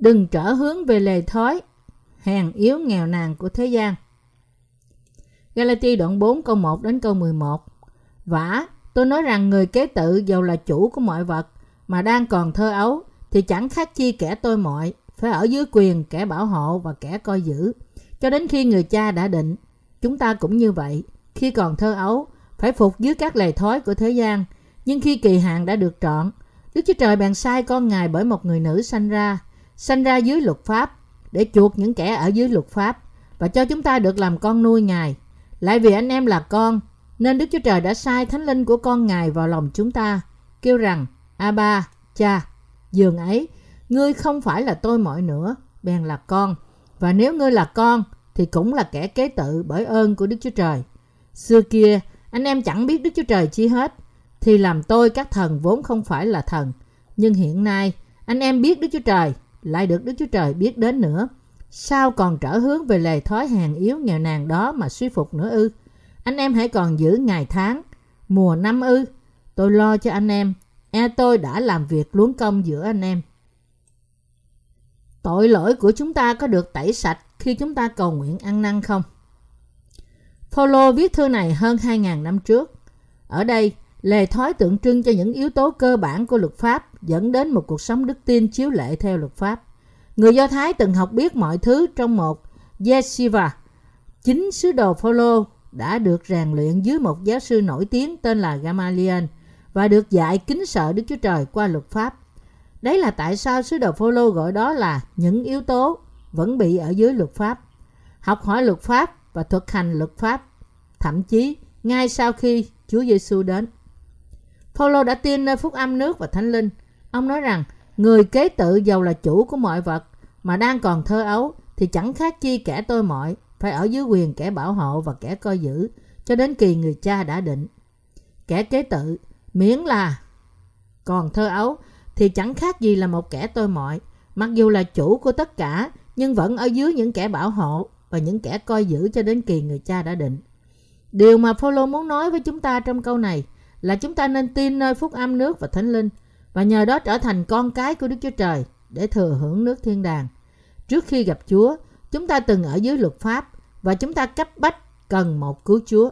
Đừng trở hướng về lề thói, hèn yếu nghèo nàn của thế gian. Galati đoạn 4 câu 1 đến câu 11 Vả, tôi nói rằng người kế tự giàu là chủ của mọi vật mà đang còn thơ ấu thì chẳng khác chi kẻ tôi mọi, phải ở dưới quyền kẻ bảo hộ và kẻ coi giữ. Cho đến khi người cha đã định, chúng ta cũng như vậy. Khi còn thơ ấu, phải phục dưới các lề thói của thế gian. Nhưng khi kỳ hạn đã được trọn, Đức Chúa Trời bèn sai con Ngài bởi một người nữ sanh ra, sanh ra dưới luật pháp, để chuộc những kẻ ở dưới luật pháp, và cho chúng ta được làm con nuôi Ngài. Lại vì anh em là con, nên Đức Chúa Trời đã sai thánh linh của con Ngài vào lòng chúng ta, kêu rằng, A ba, cha, dường ấy, ngươi không phải là tôi mọi nữa, bèn là con. Và nếu ngươi là con, thì cũng là kẻ kế tự bởi ơn của Đức Chúa Trời. Xưa kia, anh em chẳng biết Đức Chúa Trời chi hết, thì làm tôi các thần vốn không phải là thần. Nhưng hiện nay, anh em biết Đức Chúa Trời, lại được Đức Chúa Trời biết đến nữa. Sao còn trở hướng về lề thói hàng yếu nghèo nàn đó mà suy phục nữa ư? Anh em hãy còn giữ ngày tháng, mùa năm ư. Tôi lo cho anh em, e tôi đã làm việc luống công giữa anh em. Tội lỗi của chúng ta có được tẩy sạch khi chúng ta cầu nguyện ăn năn không? Phaolô viết thư này hơn 2.000 năm trước. Ở đây, lề thói tượng trưng cho những yếu tố cơ bản của luật pháp dẫn đến một cuộc sống đức tin chiếu lệ theo luật pháp. Người Do Thái từng học biết mọi thứ trong một yeshiva. Chính sứ đồ Phaolô đã được rèn luyện dưới một giáo sư nổi tiếng tên là Gamaliel và được dạy kính sợ Đức Chúa Trời qua luật pháp. Đấy là tại sao sứ đồ Phaolô gọi đó là những yếu tố vẫn bị ở dưới luật pháp. Học hỏi luật pháp và thực hành luật pháp, thậm chí ngay sau khi Chúa Giêsu đến. Phaolô đã tin nơi phúc âm nước và thánh linh. Ông nói rằng, người kế tự giàu là chủ của mọi vật, mà đang còn thơ ấu thì chẳng khác chi kẻ tôi mọi, phải ở dưới quyền kẻ bảo hộ và kẻ coi giữ, cho đến kỳ người cha đã định. Kẻ kế tự miễn là còn thơ ấu, thì chẳng khác gì là một kẻ tôi mọi, mặc dù là chủ của tất cả, nhưng vẫn ở dưới những kẻ bảo hộ và những kẻ coi giữ cho đến kỳ người cha đã định. Điều mà Phaolô muốn nói với chúng ta trong câu này là chúng ta nên tin nơi phúc âm nước và thánh linh và nhờ đó trở thành con cái của Đức Chúa Trời để thừa hưởng nước thiên đàng. Trước khi gặp Chúa, chúng ta từng ở dưới luật pháp và chúng ta cấp bách cần một cứu Chúa.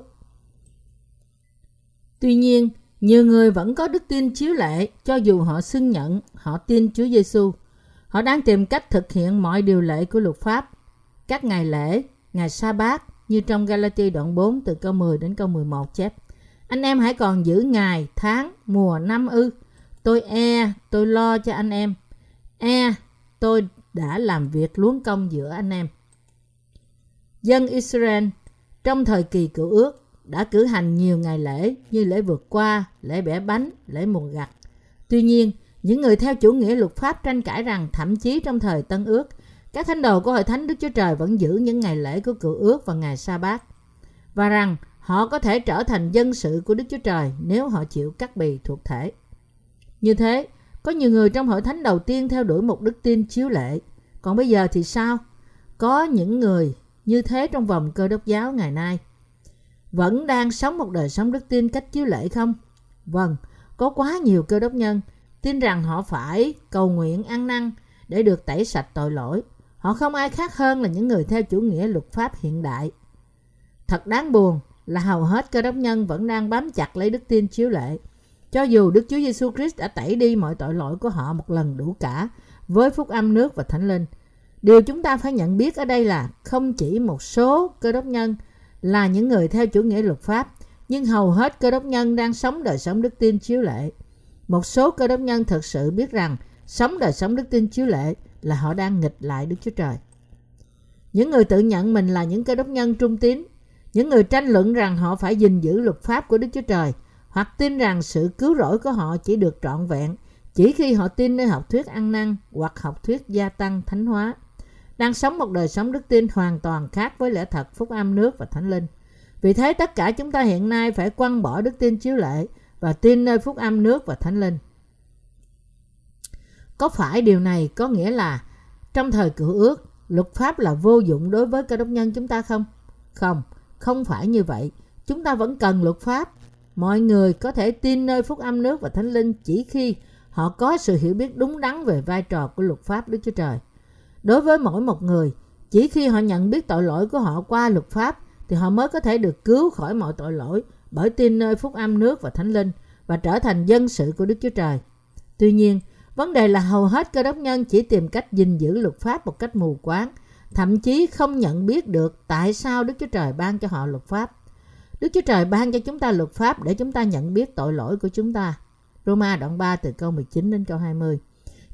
Tuy nhiên, nhiều người vẫn có đức tin chiếu lệ cho dù họ xưng nhận họ tin Chúa Giêsu. Họ đang tìm cách thực hiện mọi điều lệ của luật pháp, các ngày lễ, ngày sa bát như trong Galati đoạn 4 từ câu 10 đến câu 11 chép. Anh em hãy còn giữ ngày, tháng, mùa, năm ư. Tôi e, tôi lo cho anh em. E, tôi đã làm việc luống công giữa anh em. Dân Israel trong thời kỳ cựu ước đã cử hành nhiều ngày lễ như lễ vượt qua, lễ bẻ bánh, lễ mùa gặt. Tuy nhiên, những người theo chủ nghĩa luật pháp tranh cãi rằng thậm chí trong thời Tân ước, các thánh đồ của Hội Thánh Đức Chúa Trời vẫn giữ những ngày lễ của cựu ước và ngày sa bát và rằng họ có thể trở thành dân sự của Đức Chúa Trời nếu họ chịu cắt bì thuộc thể. Như thế, có nhiều người trong hội thánh đầu tiên theo đuổi một đức tin chiếu lệ. Còn bây giờ thì sao? Có những người như thế trong vòng cơ đốc giáo ngày nay vẫn đang sống một đời sống đức tin cách chiếu lệ không? Vâng, có quá nhiều cơ đốc nhân tin rằng họ phải cầu nguyện ăn năn để được tẩy sạch tội lỗi. Họ không ai khác hơn là những người theo chủ nghĩa luật pháp hiện đại. Thật đáng buồn là hầu hết cơ đốc nhân vẫn đang bám chặt lấy đức tin chiếu lệ. Cho dù Đức Chúa Giêsu Christ đã tẩy đi mọi tội lỗi của họ một lần đủ cả với phúc âm nước và thánh linh. Điều chúng ta phải nhận biết ở đây là không chỉ một số cơ đốc nhân là những người theo chủ nghĩa luật pháp, nhưng hầu hết cơ đốc nhân đang sống đời sống đức tin chiếu lệ. Một số cơ đốc nhân thực sự biết rằng sống đời sống đức tin chiếu lệ là họ đang nghịch lại Đức Chúa Trời. Những người tự nhận mình là những cơ đốc nhân trung tín, những người tranh luận rằng họ phải gìn giữ luật pháp của Đức Chúa Trời, hoặc tin rằng sự cứu rỗi của họ chỉ được trọn vẹn chỉ khi họ tin nơi học thuyết ăn năn hoặc học thuyết gia tăng thánh hóa đang sống một đời sống đức tin hoàn toàn khác với lẽ thật phúc âm nước và thánh linh. Vì thế tất cả chúng ta hiện nay phải quăng bỏ đức tin chiếu lệ và tin nơi phúc âm nước và thánh linh. Có phải điều này có nghĩa là trong thời cựu ước, luật pháp là vô dụng đối với cơ đốc nhân chúng ta không? Không, không phải như vậy. Chúng ta vẫn cần luật pháp. Mọi người có thể tin nơi phúc âm nước và thánh linh chỉ khi họ có sự hiểu biết đúng đắn về vai trò của luật pháp Đức Chúa Trời. Đối với mỗi một người, chỉ khi họ nhận biết tội lỗi của họ qua luật pháp thì họ mới có thể được cứu khỏi mọi tội lỗi bởi tin nơi phúc âm nước và thánh linh và trở thành dân sự của Đức Chúa Trời. Tuy nhiên, vấn đề là hầu hết cơ đốc nhân chỉ tìm cách gìn giữ luật pháp một cách mù quáng, thậm chí không nhận biết được tại sao Đức Chúa Trời ban cho họ luật pháp. Đức Chúa Trời ban cho chúng ta luật pháp để chúng ta nhận biết tội lỗi của chúng ta. Roma đoạn 3 từ câu 19 đến câu 20.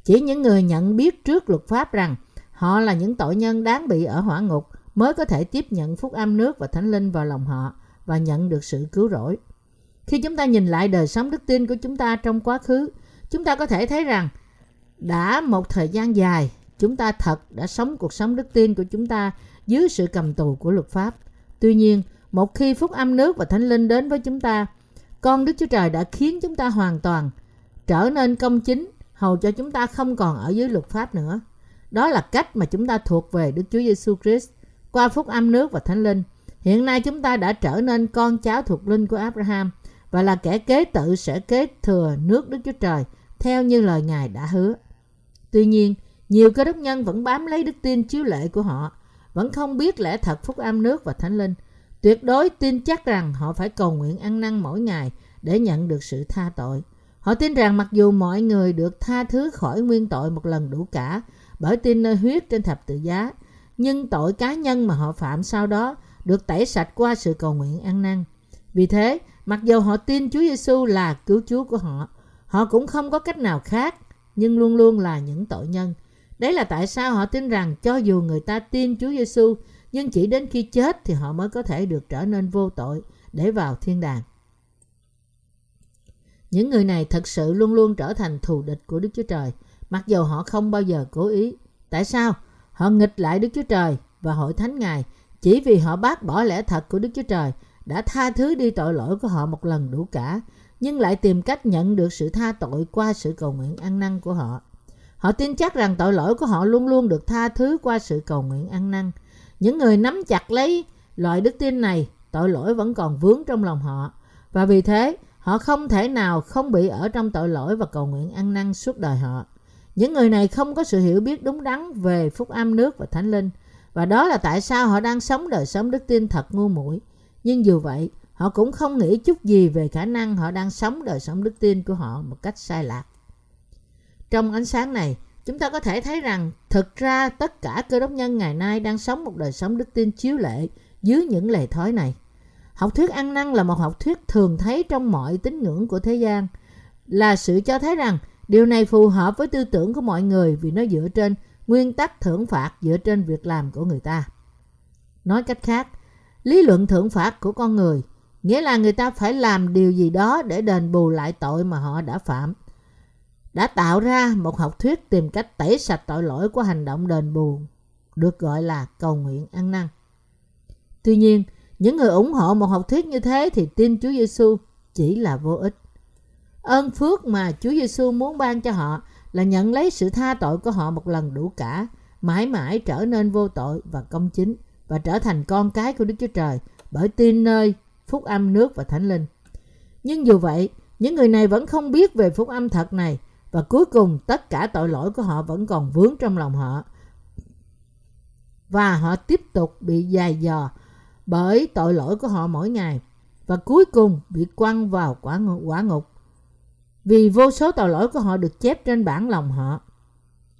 Chỉ những người nhận biết trước luật pháp rằng họ là những tội nhân đáng bị ở hỏa ngục mới có thể tiếp nhận phúc âm nước và thánh linh vào lòng họ và nhận được sự cứu rỗi. Khi chúng ta nhìn lại đời sống đức tin của chúng ta trong quá khứ, chúng ta có thể thấy rằng đã một thời gian dài chúng ta thật đã sống cuộc sống đức tin của chúng ta dưới sự cầm tù của luật pháp. Tuy nhiên, một khi phúc âm nước và thánh linh đến với chúng ta, con Đức Chúa Trời đã khiến chúng ta hoàn toàn trở nên công chính, hầu cho chúng ta không còn ở dưới luật pháp nữa. Đó là cách mà chúng ta thuộc về Đức Chúa Giêsu Christ qua phúc âm nước và thánh linh. Hiện nay chúng ta đã trở nên con cháu thuộc linh của Abraham và là kẻ kế tự sẽ kế thừa nước Đức Chúa Trời theo như lời Ngài đã hứa. Tuy nhiên, nhiều cơ đốc nhân vẫn bám lấy đức tin chiếu lệ của họ, vẫn không biết lẽ thật phúc âm nước và thánh linh. Tuyệt đối tin chắc rằng họ phải cầu nguyện ăn năn mỗi ngày để nhận được sự tha tội. Họ tin rằng mặc dù mọi người được tha thứ khỏi nguyên tội một lần đủ cả bởi tin nơi huyết trên thập tự giá, nhưng tội cá nhân mà họ phạm sau đó được tẩy sạch qua sự cầu nguyện ăn năn. Vì thế, mặc dù họ tin Chúa Giêsu là cứu Chúa của họ, họ cũng không có cách nào khác, nhưng luôn luôn là những tội nhân. Đấy là tại sao họ tin rằng cho dù người ta tin Chúa Giêsu, nhưng chỉ đến khi chết thì họ mới có thể được trở nên vô tội để vào thiên đàng. Những người này thật sự luôn luôn trở thành thù địch của Đức Chúa Trời, mặc dù họ không bao giờ cố ý. Tại sao? Họ nghịch lại Đức Chúa Trời và hội thánh Ngài chỉ vì họ bác bỏ lẽ thật của Đức Chúa Trời đã tha thứ đi tội lỗi của họ một lần đủ cả, nhưng lại tìm cách nhận được sự tha tội qua sự cầu nguyện ăn năn của họ. Họ tin chắc rằng tội lỗi của họ luôn luôn được tha thứ qua sự cầu nguyện ăn năn. Những người nắm chặt lấy loại đức tin này, tội lỗi vẫn còn vướng trong lòng họ. Và vì thế, họ không thể nào không bị ở trong tội lỗi và cầu nguyện ăn năn suốt đời họ. Những người này không có sự hiểu biết đúng đắn về phúc âm nước và thánh linh. Và đó là tại sao họ đang sống đời sống đức tin thật ngu muội. Nhưng dù vậy, họ cũng không nghĩ chút gì về khả năng họ đang sống đời sống đức tin của họ một cách sai lạc. Trong ánh sáng này, chúng ta có thể thấy rằng thực ra tất cả cơ đốc nhân ngày nay đang sống một đời sống đức tin chiếu lệ dưới những lề thói này. Học thuyết ăn năn là một học thuyết thường thấy trong mọi tín ngưỡng của thế gian, là sự cho thấy rằng điều này phù hợp với tư tưởng của mọi người vì nó dựa trên nguyên tắc thưởng phạt dựa trên việc làm của người ta. Nói cách khác, lý luận thưởng phạt của con người nghĩa là người ta phải làm điều gì đó để đền bù lại tội mà họ đã phạm đã tạo ra một học thuyết tìm cách tẩy sạch tội lỗi của hành động đền bù được gọi là cầu nguyện ăn năn. Tuy nhiên, những người ủng hộ một học thuyết như thế thì tin Chúa Giêsu chỉ là vô ích. Ơn phước mà Chúa Giêsu muốn ban cho họ là nhận lấy sự tha tội của họ một lần đủ cả, mãi mãi trở nên vô tội và công chính và trở thành con cái của Đức Chúa Trời bởi tin nơi phúc âm nước và thánh linh. Nhưng dù vậy, những người này vẫn không biết về phúc âm thật này và cuối cùng tất cả tội lỗi của họ vẫn còn vướng trong lòng họ. Và họ tiếp tục bị dài dò bởi tội lỗi của họ mỗi ngày và cuối cùng bị quăng vào quả, quả ngục vì vô số tội lỗi của họ được chép trên bản lòng họ.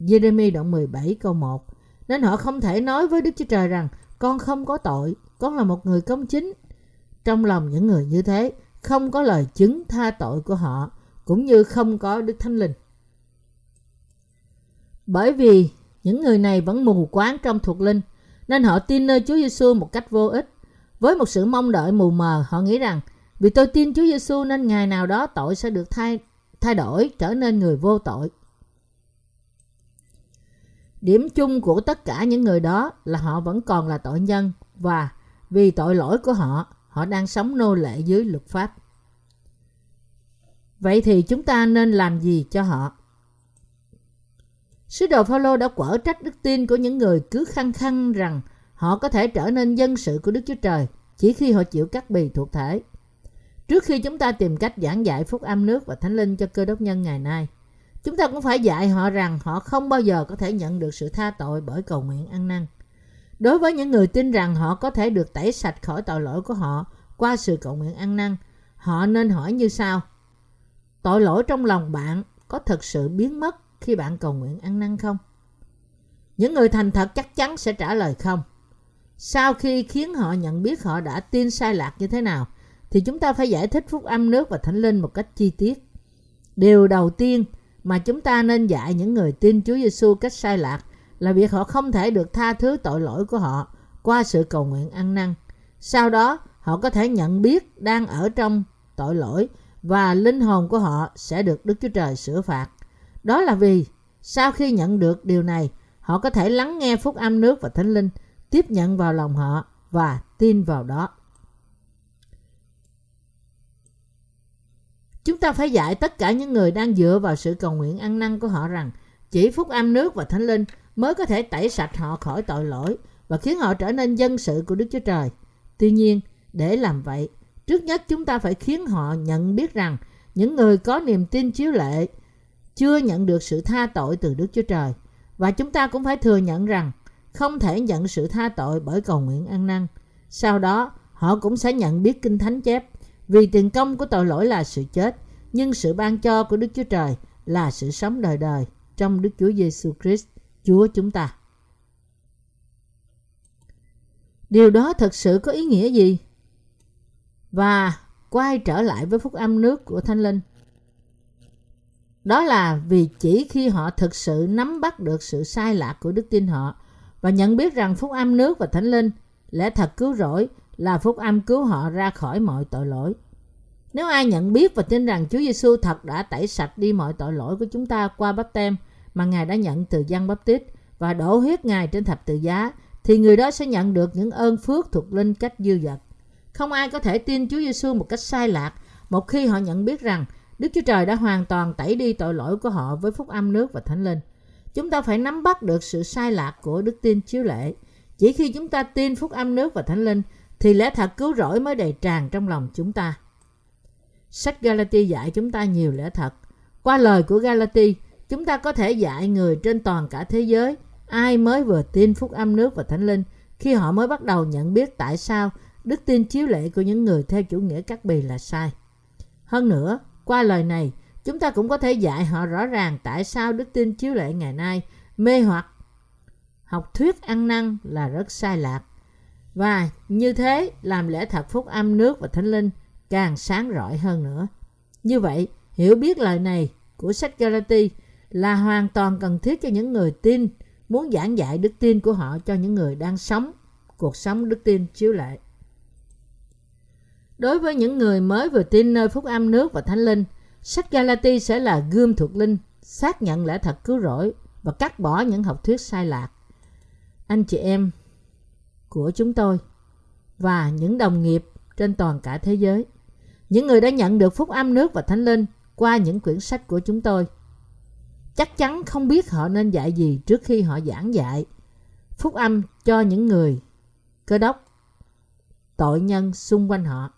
Jeremy đoạn 17 câu 1 Nên họ không thể nói với Đức Chúa Trời rằng con không có tội, con là một người công chính. Trong lòng những người như thế không có lời chứng tha tội của họ cũng như không có Đức Thánh Linh. Bởi vì những người này vẫn mù quáng trong thuộc linh, nên họ tin nơi Chúa Giêsu một cách vô ích. Với một sự mong đợi mù mờ, họ nghĩ rằng vì tôi tin Chúa Giêsu nên ngày nào đó tội sẽ được thay thay đổi trở nên người vô tội. Điểm chung của tất cả những người đó là họ vẫn còn là tội nhân và vì tội lỗi của họ, họ đang sống nô lệ dưới luật pháp. Vậy thì chúng ta nên làm gì cho họ? Sứ đồ Phaolô đã quở trách đức tin của những người cứ khăng khăng rằng họ có thể trở nên dân sự của Đức Chúa Trời chỉ khi họ chịu cắt bì thuộc thể. Trước khi chúng ta tìm cách giảng dạy phúc âm nước và thánh linh cho cơ đốc nhân ngày nay, Chúng ta cũng phải dạy họ rằng họ không bao giờ có thể nhận được sự tha tội bởi cầu nguyện ăn năn. Đối với những người tin rằng họ có thể được tẩy sạch khỏi tội lỗi của họ qua sự cầu nguyện ăn năn, họ nên hỏi như sau. Tội lỗi trong lòng bạn có thực sự biến mất khi bạn cầu nguyện ăn năn không? Những người thành thật chắc chắn sẽ trả lời không. Sau khi khiến họ nhận biết họ đã tin sai lạc như thế nào, thì chúng ta phải giải thích phúc âm nước và thánh linh một cách chi tiết. Điều đầu tiên mà chúng ta nên dạy những người tin Chúa Giêsu cách sai lạc là việc họ không thể được tha thứ tội lỗi của họ qua sự cầu nguyện ăn năn. Sau đó, họ có thể nhận biết đang ở trong tội lỗi và linh hồn của họ sẽ được Đức Chúa Trời sửa phạt. Đó là vì sau khi nhận được điều này, họ có thể lắng nghe phúc âm nước và thánh linh, tiếp nhận vào lòng họ và tin vào đó. Chúng ta phải dạy tất cả những người đang dựa vào sự cầu nguyện ăn năn của họ rằng chỉ phúc âm nước và thánh linh mới có thể tẩy sạch họ khỏi tội lỗi và khiến họ trở nên dân sự của Đức Chúa Trời. Tuy nhiên, để làm vậy, trước nhất chúng ta phải khiến họ nhận biết rằng những người có niềm tin chiếu lệ chưa nhận được sự tha tội từ Đức Chúa Trời. Và chúng ta cũng phải thừa nhận rằng không thể nhận sự tha tội bởi cầu nguyện ăn năn. Sau đó, họ cũng sẽ nhận biết Kinh Thánh chép vì tiền công của tội lỗi là sự chết, nhưng sự ban cho của Đức Chúa Trời là sự sống đời đời trong Đức Chúa Giêsu Christ, Chúa chúng ta. Điều đó thật sự có ý nghĩa gì? Và quay trở lại với phúc âm nước của Thánh Linh. Đó là vì chỉ khi họ thực sự nắm bắt được sự sai lạc của đức tin họ và nhận biết rằng phúc âm nước và Thánh Linh lẽ thật cứu rỗi là phúc âm cứu họ ra khỏi mọi tội lỗi. Nếu ai nhận biết và tin rằng Chúa Giêsu thật đã tẩy sạch đi mọi tội lỗi của chúng ta qua bắp tem mà Ngài đã nhận từ dân bắp tít và đổ huyết Ngài trên thập tự giá, thì người đó sẽ nhận được những ơn phước thuộc linh cách dư dật. Không ai có thể tin Chúa Giêsu một cách sai lạc một khi họ nhận biết rằng Đức Chúa Trời đã hoàn toàn tẩy đi tội lỗi của họ với phúc âm nước và thánh linh. Chúng ta phải nắm bắt được sự sai lạc của đức tin chiếu lệ. Chỉ khi chúng ta tin phúc âm nước và thánh linh thì lẽ thật cứu rỗi mới đầy tràn trong lòng chúng ta. Sách Galati dạy chúng ta nhiều lẽ thật. Qua lời của Galati, chúng ta có thể dạy người trên toàn cả thế giới ai mới vừa tin phúc âm nước và thánh linh khi họ mới bắt đầu nhận biết tại sao đức tin chiếu lệ của những người theo chủ nghĩa cắt bì là sai. Hơn nữa, qua lời này, chúng ta cũng có thể dạy họ rõ ràng tại sao đức tin chiếu lệ ngày nay mê hoặc học thuyết ăn năn là rất sai lạc. Và như thế làm lễ thật phúc âm nước và thánh linh càng sáng rọi hơn nữa. Như vậy, hiểu biết lời này của sách Galati là hoàn toàn cần thiết cho những người tin muốn giảng dạy đức tin của họ cho những người đang sống cuộc sống đức tin chiếu lệ. Đối với những người mới vừa tin nơi phúc âm nước và thánh linh, sách Galati sẽ là gươm thuộc linh, xác nhận lẽ thật cứu rỗi và cắt bỏ những học thuyết sai lạc. Anh chị em của chúng tôi và những đồng nghiệp trên toàn cả thế giới, những người đã nhận được phúc âm nước và thánh linh qua những quyển sách của chúng tôi, chắc chắn không biết họ nên dạy gì trước khi họ giảng dạy phúc âm cho những người cơ đốc tội nhân xung quanh họ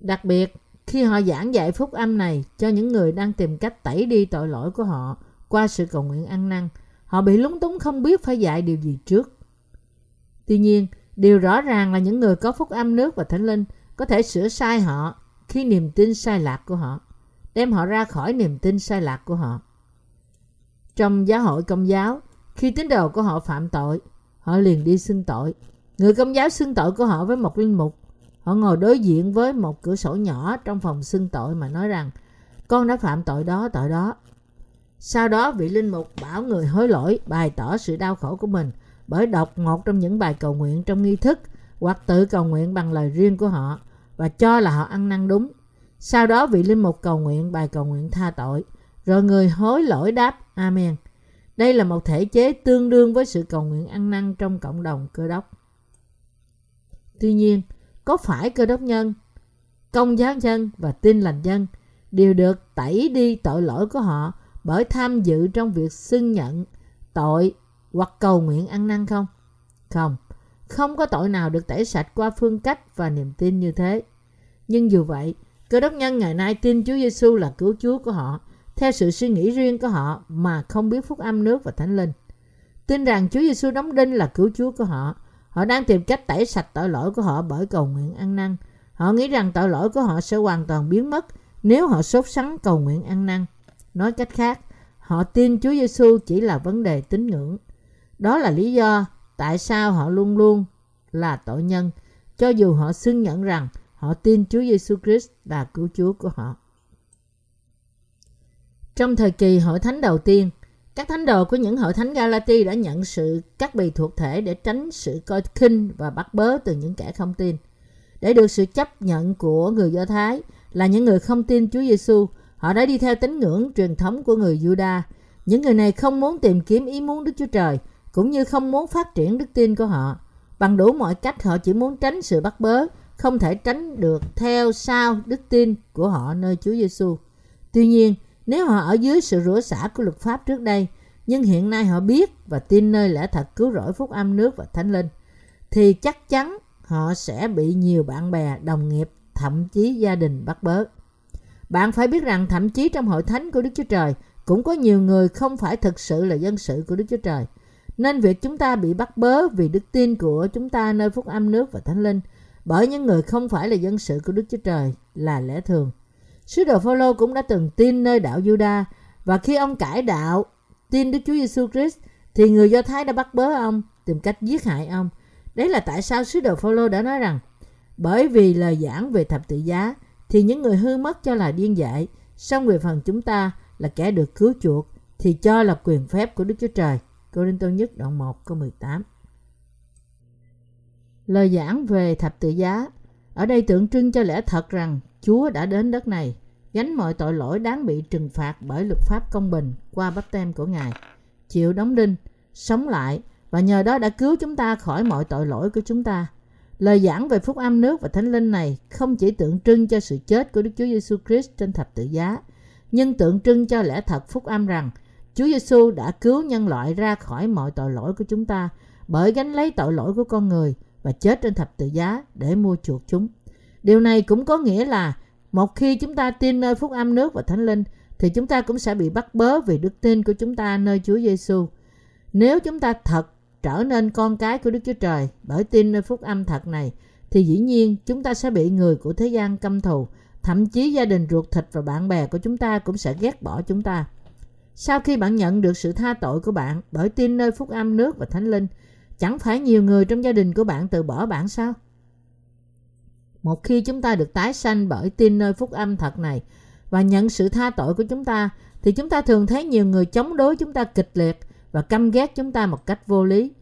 Đặc biệt, khi họ giảng dạy phúc âm này cho những người đang tìm cách tẩy đi tội lỗi của họ qua sự cầu nguyện ăn năn, họ bị lúng túng không biết phải dạy điều gì trước. Tuy nhiên, điều rõ ràng là những người có phúc âm nước và thánh linh có thể sửa sai họ khi niềm tin sai lạc của họ, đem họ ra khỏi niềm tin sai lạc của họ. Trong giáo hội công giáo, khi tín đồ của họ phạm tội, họ liền đi xưng tội. Người công giáo xưng tội của họ với một linh mục Họ ngồi đối diện với một cửa sổ nhỏ trong phòng xưng tội mà nói rằng con đã phạm tội đó, tội đó. Sau đó vị linh mục bảo người hối lỗi bày tỏ sự đau khổ của mình bởi đọc một trong những bài cầu nguyện trong nghi thức hoặc tự cầu nguyện bằng lời riêng của họ và cho là họ ăn năn đúng. Sau đó vị linh mục cầu nguyện bài cầu nguyện tha tội, rồi người hối lỗi đáp Amen. Đây là một thể chế tương đương với sự cầu nguyện ăn năn trong cộng đồng cơ đốc. Tuy nhiên, có phải cơ đốc nhân, công giáo nhân và tin lành nhân đều được tẩy đi tội lỗi của họ bởi tham dự trong việc xưng nhận tội hoặc cầu nguyện ăn năn không? Không, không có tội nào được tẩy sạch qua phương cách và niềm tin như thế. Nhưng dù vậy, Cơ đốc nhân ngày nay tin Chúa Giêsu là cứu Chúa của họ, theo sự suy nghĩ riêng của họ mà không biết phúc âm nước và thánh linh. Tin rằng Chúa Giêsu đóng đinh là cứu Chúa của họ. Họ đang tìm cách tẩy sạch tội lỗi của họ bởi cầu nguyện ăn năn. Họ nghĩ rằng tội lỗi của họ sẽ hoàn toàn biến mất nếu họ sốt sắng cầu nguyện ăn năn. Nói cách khác, họ tin Chúa Giêsu chỉ là vấn đề tín ngưỡng. Đó là lý do tại sao họ luôn luôn là tội nhân, cho dù họ xưng nhận rằng họ tin Chúa Giêsu Christ là cứu Chúa của họ. Trong thời kỳ hội thánh đầu tiên, các thánh đồ của những hội thánh Galati đã nhận sự cắt bì thuộc thể để tránh sự coi khinh và bắt bớ từ những kẻ không tin. Để được sự chấp nhận của người Do Thái là những người không tin Chúa Giêsu, họ đã đi theo tín ngưỡng truyền thống của người Juda. Những người này không muốn tìm kiếm ý muốn Đức Chúa Trời, cũng như không muốn phát triển đức tin của họ. Bằng đủ mọi cách họ chỉ muốn tránh sự bắt bớ, không thể tránh được theo sau đức tin của họ nơi Chúa Giêsu. Tuy nhiên, nếu họ ở dưới sự rủa xả của luật pháp trước đây, nhưng hiện nay họ biết và tin nơi lẽ thật cứu rỗi phúc âm nước và thánh linh, thì chắc chắn họ sẽ bị nhiều bạn bè, đồng nghiệp, thậm chí gia đình bắt bớ. Bạn phải biết rằng thậm chí trong hội thánh của Đức Chúa Trời cũng có nhiều người không phải thực sự là dân sự của Đức Chúa Trời. Nên việc chúng ta bị bắt bớ vì đức tin của chúng ta nơi phúc âm nước và thánh linh bởi những người không phải là dân sự của Đức Chúa Trời là lẽ thường. Sứ đồ Phaolô cũng đã từng tin nơi đạo Juda và khi ông cải đạo tin Đức Chúa Giêsu Christ thì người Do Thái đã bắt bớ ông tìm cách giết hại ông. Đấy là tại sao sứ đồ Phaolô đã nói rằng bởi vì lời giảng về thập tự giá thì những người hư mất cho là điên dại, song về phần chúng ta là kẻ được cứu chuộc thì cho là quyền phép của Đức Chúa Trời. Cô Đinh Tô Nhất đoạn 1 câu 18 Lời giảng về thập tự giá ở đây tượng trưng cho lẽ thật rằng Chúa đã đến đất này, gánh mọi tội lỗi đáng bị trừng phạt bởi luật pháp công bình qua bắp tem của Ngài, chịu đóng đinh, sống lại và nhờ đó đã cứu chúng ta khỏi mọi tội lỗi của chúng ta. Lời giảng về phúc âm nước và thánh linh này không chỉ tượng trưng cho sự chết của Đức Chúa Giêsu Christ trên thập tự giá, nhưng tượng trưng cho lẽ thật phúc âm rằng Chúa Giêsu đã cứu nhân loại ra khỏi mọi tội lỗi của chúng ta bởi gánh lấy tội lỗi của con người và chết trên thập tự giá để mua chuộc chúng. Điều này cũng có nghĩa là một khi chúng ta tin nơi phúc âm nước và thánh linh thì chúng ta cũng sẽ bị bắt bớ vì đức tin của chúng ta nơi Chúa Giêsu. Nếu chúng ta thật trở nên con cái của Đức Chúa Trời bởi tin nơi phúc âm thật này thì dĩ nhiên chúng ta sẽ bị người của thế gian căm thù, thậm chí gia đình ruột thịt và bạn bè của chúng ta cũng sẽ ghét bỏ chúng ta. Sau khi bạn nhận được sự tha tội của bạn bởi tin nơi phúc âm nước và thánh linh, chẳng phải nhiều người trong gia đình của bạn từ bỏ bạn sao? Một khi chúng ta được tái sanh bởi tin nơi phúc âm thật này và nhận sự tha tội của chúng ta, thì chúng ta thường thấy nhiều người chống đối chúng ta kịch liệt và căm ghét chúng ta một cách vô lý.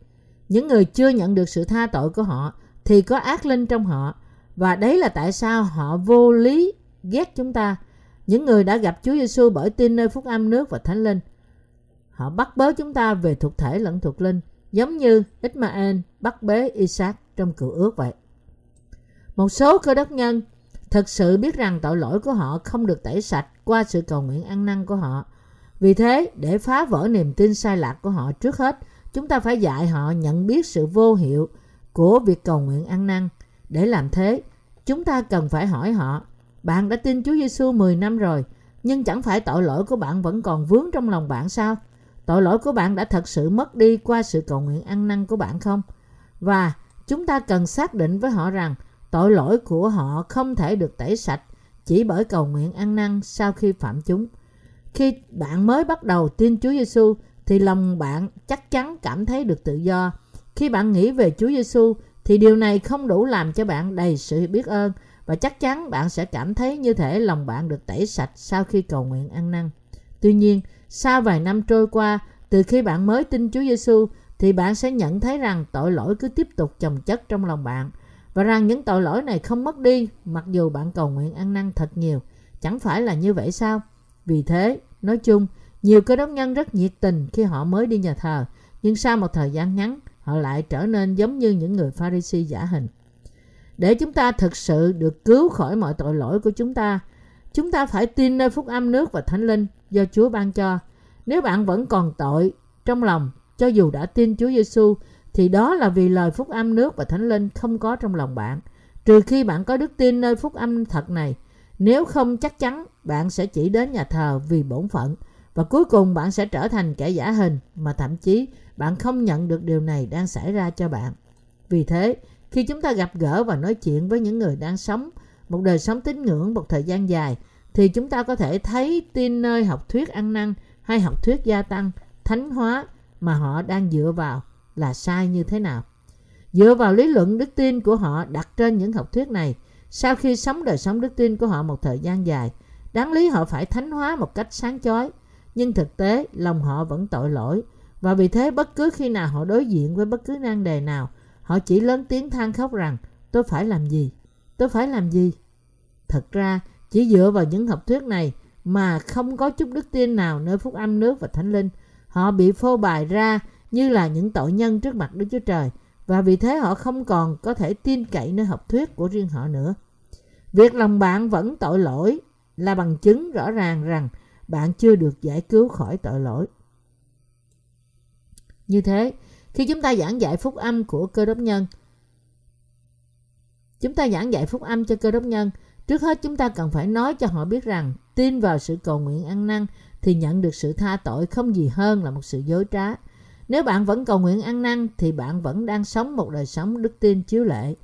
Những người chưa nhận được sự tha tội của họ thì có ác linh trong họ và đấy là tại sao họ vô lý ghét chúng ta. Những người đã gặp Chúa Giêsu bởi tin nơi phúc âm nước và thánh linh. Họ bắt bớ chúng ta về thuộc thể lẫn thuộc linh, giống như Ismael bắt bế Isaac trong cựu ước vậy. Một số cơ đốc nhân thực sự biết rằng tội lỗi của họ không được tẩy sạch qua sự cầu nguyện ăn năn của họ. Vì thế, để phá vỡ niềm tin sai lạc của họ trước hết, chúng ta phải dạy họ nhận biết sự vô hiệu của việc cầu nguyện ăn năn. Để làm thế, chúng ta cần phải hỏi họ, bạn đã tin Chúa Giêsu 10 năm rồi, nhưng chẳng phải tội lỗi của bạn vẫn còn vướng trong lòng bạn sao? Tội lỗi của bạn đã thật sự mất đi qua sự cầu nguyện ăn năn của bạn không? Và chúng ta cần xác định với họ rằng Tội lỗi của họ không thể được tẩy sạch chỉ bởi cầu nguyện ăn năn sau khi phạm chúng. Khi bạn mới bắt đầu tin Chúa Giêsu thì lòng bạn chắc chắn cảm thấy được tự do. Khi bạn nghĩ về Chúa Giêsu thì điều này không đủ làm cho bạn đầy sự biết ơn và chắc chắn bạn sẽ cảm thấy như thể lòng bạn được tẩy sạch sau khi cầu nguyện ăn năn. Tuy nhiên, sau vài năm trôi qua, từ khi bạn mới tin Chúa Giêsu thì bạn sẽ nhận thấy rằng tội lỗi cứ tiếp tục chồng chất trong lòng bạn và rằng những tội lỗi này không mất đi mặc dù bạn cầu nguyện ăn năn thật nhiều. Chẳng phải là như vậy sao? Vì thế, nói chung, nhiều cơ đốc nhân rất nhiệt tình khi họ mới đi nhà thờ, nhưng sau một thời gian ngắn, họ lại trở nên giống như những người Pharisee giả hình. Để chúng ta thực sự được cứu khỏi mọi tội lỗi của chúng ta, chúng ta phải tin nơi phúc âm nước và thánh linh do Chúa ban cho. Nếu bạn vẫn còn tội trong lòng, cho dù đã tin Chúa Giêsu thì đó là vì lời phúc âm nước và thánh linh không có trong lòng bạn. Trừ khi bạn có đức tin nơi phúc âm thật này. Nếu không chắc chắn bạn sẽ chỉ đến nhà thờ vì bổn phận và cuối cùng bạn sẽ trở thành kẻ giả hình mà thậm chí bạn không nhận được điều này đang xảy ra cho bạn. Vì thế, khi chúng ta gặp gỡ và nói chuyện với những người đang sống một đời sống tín ngưỡng một thời gian dài thì chúng ta có thể thấy tin nơi học thuyết ăn năn hay học thuyết gia tăng, thánh hóa mà họ đang dựa vào là sai như thế nào. Dựa vào lý luận đức tin của họ đặt trên những học thuyết này, sau khi sống đời sống đức tin của họ một thời gian dài, đáng lý họ phải thánh hóa một cách sáng chói, nhưng thực tế lòng họ vẫn tội lỗi và vì thế bất cứ khi nào họ đối diện với bất cứ nan đề nào, họ chỉ lớn tiếng than khóc rằng tôi phải làm gì, tôi phải làm gì. Thật ra, chỉ dựa vào những học thuyết này mà không có chút đức tin nào nơi phúc âm nước và thánh linh, họ bị phô bày ra như là những tội nhân trước mặt Đức Chúa Trời và vì thế họ không còn có thể tin cậy nơi học thuyết của riêng họ nữa. Việc lòng bạn vẫn tội lỗi là bằng chứng rõ ràng rằng bạn chưa được giải cứu khỏi tội lỗi. Như thế, khi chúng ta giảng dạy phúc âm của cơ đốc nhân, chúng ta giảng dạy phúc âm cho cơ đốc nhân, trước hết chúng ta cần phải nói cho họ biết rằng tin vào sự cầu nguyện ăn năn thì nhận được sự tha tội không gì hơn là một sự dối trá. Nếu bạn vẫn cầu nguyện ăn năn thì bạn vẫn đang sống một đời sống đức tin chiếu lệ.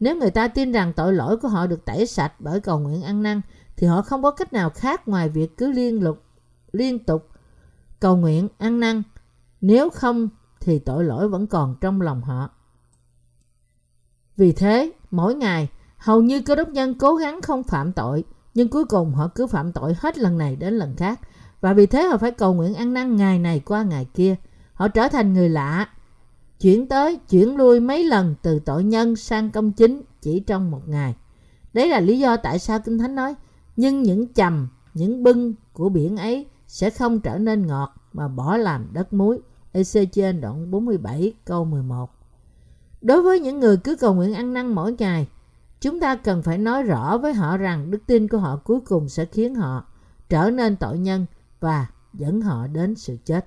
Nếu người ta tin rằng tội lỗi của họ được tẩy sạch bởi cầu nguyện ăn năn thì họ không có cách nào khác ngoài việc cứ liên lục liên tục cầu nguyện ăn năn. Nếu không thì tội lỗi vẫn còn trong lòng họ. Vì thế, mỗi ngày, hầu như cơ đốc nhân cố gắng không phạm tội, nhưng cuối cùng họ cứ phạm tội hết lần này đến lần khác. Và vì thế họ phải cầu nguyện ăn năn ngày này qua ngày kia. Họ trở thành người lạ, chuyển tới, chuyển lui mấy lần từ tội nhân sang công chính chỉ trong một ngày. Đấy là lý do tại sao Kinh Thánh nói, nhưng những chầm, những bưng của biển ấy sẽ không trở nên ngọt mà bỏ làm đất muối. Ezechiel đoạn 47 câu 11 Đối với những người cứ cầu nguyện ăn năn mỗi ngày, chúng ta cần phải nói rõ với họ rằng đức tin của họ cuối cùng sẽ khiến họ trở nên tội nhân và dẫn họ đến sự chết.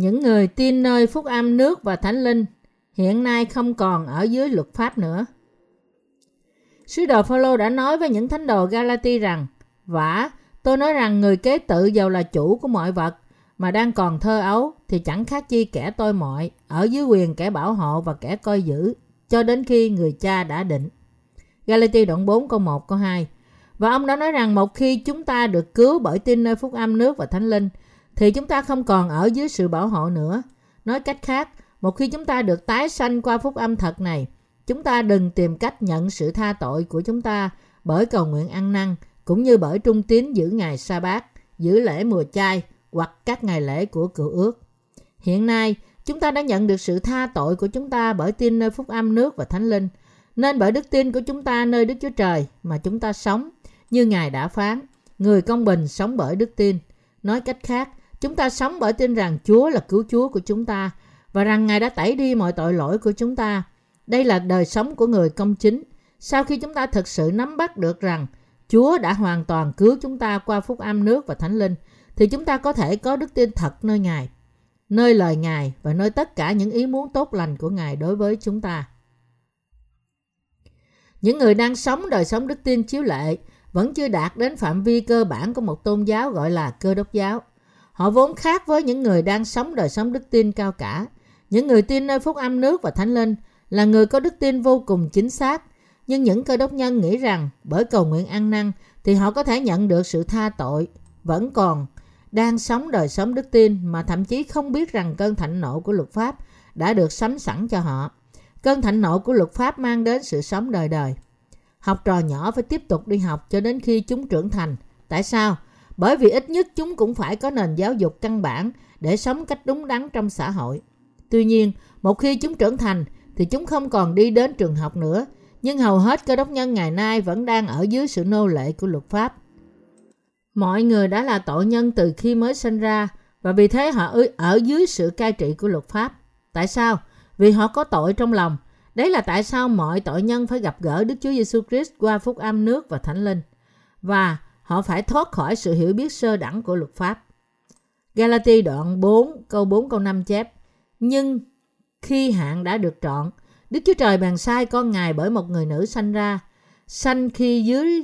Những người tin nơi phúc âm nước và thánh linh hiện nay không còn ở dưới luật pháp nữa. Sứ đồ Phaolô đã nói với những thánh đồ Galati rằng: "Vả, tôi nói rằng người kế tự giàu là chủ của mọi vật mà đang còn thơ ấu thì chẳng khác chi kẻ tôi mọi ở dưới quyền kẻ bảo hộ và kẻ coi giữ cho đến khi người cha đã định." Galati đoạn 4 câu 1 câu 2. Và ông đã nói rằng một khi chúng ta được cứu bởi tin nơi phúc âm nước và thánh linh thì chúng ta không còn ở dưới sự bảo hộ nữa. Nói cách khác, một khi chúng ta được tái sanh qua phúc âm thật này, chúng ta đừng tìm cách nhận sự tha tội của chúng ta bởi cầu nguyện ăn năn, cũng như bởi trung tín giữ ngày sa bát, giữ lễ mùa chay hoặc các ngày lễ của cựu ước. Hiện nay, chúng ta đã nhận được sự tha tội của chúng ta bởi tin nơi phúc âm nước và thánh linh, nên bởi đức tin của chúng ta nơi Đức Chúa Trời mà chúng ta sống, như Ngài đã phán, người công bình sống bởi đức tin. Nói cách khác, Chúng ta sống bởi tin rằng Chúa là cứu Chúa của chúng ta và rằng Ngài đã tẩy đi mọi tội lỗi của chúng ta. Đây là đời sống của người công chính. Sau khi chúng ta thực sự nắm bắt được rằng Chúa đã hoàn toàn cứu chúng ta qua phúc âm nước và thánh linh, thì chúng ta có thể có đức tin thật nơi Ngài, nơi lời Ngài và nơi tất cả những ý muốn tốt lành của Ngài đối với chúng ta. Những người đang sống đời sống đức tin chiếu lệ vẫn chưa đạt đến phạm vi cơ bản của một tôn giáo gọi là cơ đốc giáo. Họ vốn khác với những người đang sống đời sống đức tin cao cả. Những người tin nơi phúc âm nước và thánh linh là người có đức tin vô cùng chính xác. Nhưng những cơ đốc nhân nghĩ rằng bởi cầu nguyện ăn năn thì họ có thể nhận được sự tha tội. Vẫn còn đang sống đời sống đức tin mà thậm chí không biết rằng cơn thạnh nộ của luật pháp đã được sắm sẵn cho họ. Cơn thạnh nộ của luật pháp mang đến sự sống đời đời. Học trò nhỏ phải tiếp tục đi học cho đến khi chúng trưởng thành. Tại sao? Bởi vì ít nhất chúng cũng phải có nền giáo dục căn bản để sống cách đúng đắn trong xã hội. Tuy nhiên, một khi chúng trưởng thành thì chúng không còn đi đến trường học nữa, nhưng hầu hết cơ đốc nhân ngày nay vẫn đang ở dưới sự nô lệ của luật pháp. Mọi người đã là tội nhân từ khi mới sinh ra và vì thế họ ở dưới sự cai trị của luật pháp. Tại sao? Vì họ có tội trong lòng. Đấy là tại sao mọi tội nhân phải gặp gỡ Đức Chúa Giêsu Christ qua phúc âm nước và thánh linh. Và họ phải thoát khỏi sự hiểu biết sơ đẳng của luật pháp. Galati đoạn 4 câu 4 câu 5 chép Nhưng khi hạn đã được trọn, Đức Chúa Trời bàn sai con Ngài bởi một người nữ sanh ra, sanh khi dưới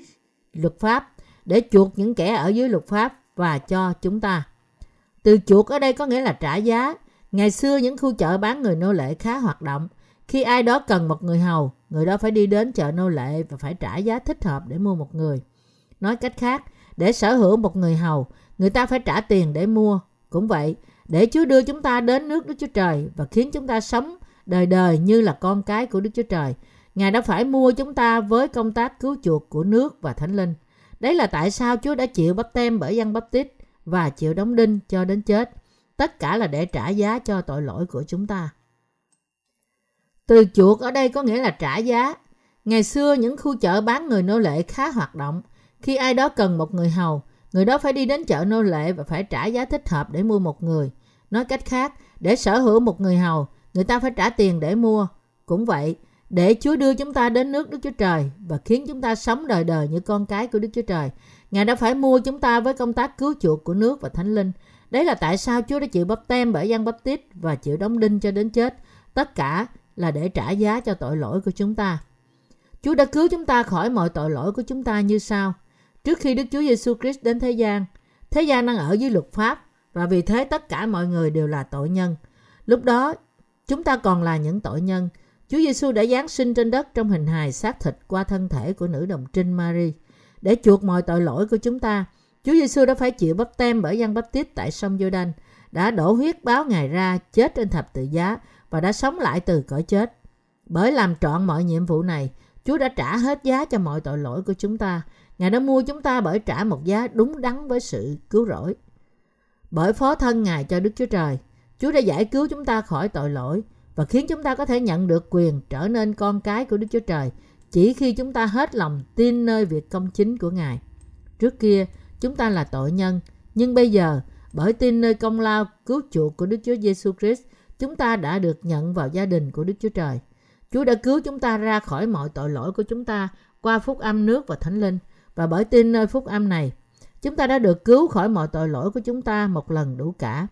luật pháp, để chuộc những kẻ ở dưới luật pháp và cho chúng ta. Từ chuộc ở đây có nghĩa là trả giá. Ngày xưa những khu chợ bán người nô lệ khá hoạt động. Khi ai đó cần một người hầu, người đó phải đi đến chợ nô lệ và phải trả giá thích hợp để mua một người. Nói cách khác, để sở hữu một người hầu, người ta phải trả tiền để mua. Cũng vậy, để Chúa đưa chúng ta đến nước Đức Chúa Trời và khiến chúng ta sống đời đời như là con cái của Đức Chúa Trời. Ngài đã phải mua chúng ta với công tác cứu chuộc của nước và Thánh Linh. Đấy là tại sao Chúa đã chịu bắp tem bởi dân bắp tít và chịu đóng đinh cho đến chết. Tất cả là để trả giá cho tội lỗi của chúng ta. Từ chuộc ở đây có nghĩa là trả giá. Ngày xưa những khu chợ bán người nô lệ khá hoạt động. Khi ai đó cần một người hầu, người đó phải đi đến chợ nô lệ và phải trả giá thích hợp để mua một người. Nói cách khác, để sở hữu một người hầu, người ta phải trả tiền để mua. Cũng vậy, để Chúa đưa chúng ta đến nước Đức Chúa Trời và khiến chúng ta sống đời đời như con cái của Đức Chúa Trời. Ngài đã phải mua chúng ta với công tác cứu chuộc của nước và Thánh Linh. Đấy là tại sao Chúa đã chịu bắp tem bởi dân bắp tít và chịu đóng đinh cho đến chết. Tất cả là để trả giá cho tội lỗi của chúng ta. Chúa đã cứu chúng ta khỏi mọi tội lỗi của chúng ta như sau. Trước khi Đức Chúa Giêsu Christ đến thế gian, thế gian đang ở dưới luật pháp và vì thế tất cả mọi người đều là tội nhân. Lúc đó, chúng ta còn là những tội nhân. Chúa Giêsu đã giáng sinh trên đất trong hình hài xác thịt qua thân thể của nữ đồng trinh Mary để chuộc mọi tội lỗi của chúng ta. Chúa Giêsu đã phải chịu bắp tem bởi dân bắp tít tại sông Giô-đanh, đã đổ huyết báo Ngài ra chết trên thập tự giá và đã sống lại từ cõi chết. Bởi làm trọn mọi nhiệm vụ này, Chúa đã trả hết giá cho mọi tội lỗi của chúng ta. Ngài đã mua chúng ta bởi trả một giá đúng đắn với sự cứu rỗi. Bởi phó thân Ngài cho Đức Chúa Trời, Chúa đã giải cứu chúng ta khỏi tội lỗi và khiến chúng ta có thể nhận được quyền trở nên con cái của Đức Chúa Trời chỉ khi chúng ta hết lòng tin nơi việc công chính của Ngài. Trước kia, chúng ta là tội nhân, nhưng bây giờ, bởi tin nơi công lao cứu chuộc của Đức Chúa Giêsu Christ, chúng ta đã được nhận vào gia đình của Đức Chúa Trời. Chúa đã cứu chúng ta ra khỏi mọi tội lỗi của chúng ta qua phúc âm nước và thánh linh. Và bởi tin nơi phúc âm này, chúng ta đã được cứu khỏi mọi tội lỗi của chúng ta một lần đủ cả.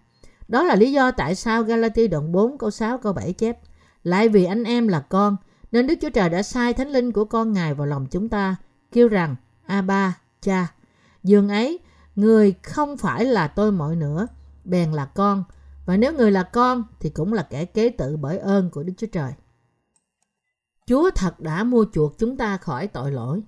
Đó là lý do tại sao Galati đoạn 4 câu 6 câu 7 chép Lại vì anh em là con, nên Đức Chúa Trời đã sai thánh linh của con Ngài vào lòng chúng ta, kêu rằng, A-ba, cha. Dường ấy, người không phải là tôi mọi nữa, bèn là con. Và nếu người là con, thì cũng là kẻ kế tự bởi ơn của Đức Chúa Trời. Chúa thật đã mua chuộc chúng ta khỏi tội lỗi.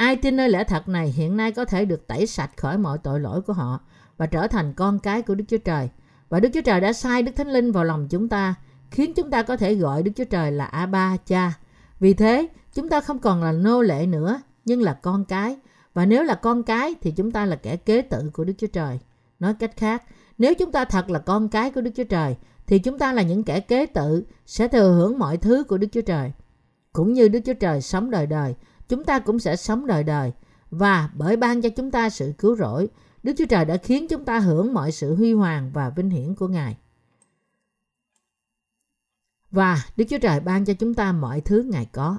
Ai tin nơi lẽ thật này hiện nay có thể được tẩy sạch khỏi mọi tội lỗi của họ và trở thành con cái của Đức Chúa Trời. Và Đức Chúa Trời đã sai Đức Thánh Linh vào lòng chúng ta, khiến chúng ta có thể gọi Đức Chúa Trời là A-ba, cha. Vì thế, chúng ta không còn là nô lệ nữa, nhưng là con cái. Và nếu là con cái thì chúng ta là kẻ kế tự của Đức Chúa Trời. Nói cách khác, nếu chúng ta thật là con cái của Đức Chúa Trời, thì chúng ta là những kẻ kế tự, sẽ thừa hưởng mọi thứ của Đức Chúa Trời. Cũng như Đức Chúa Trời sống đời đời, chúng ta cũng sẽ sống đời đời. Và bởi ban cho chúng ta sự cứu rỗi, Đức Chúa Trời đã khiến chúng ta hưởng mọi sự huy hoàng và vinh hiển của Ngài. Và Đức Chúa Trời ban cho chúng ta mọi thứ Ngài có.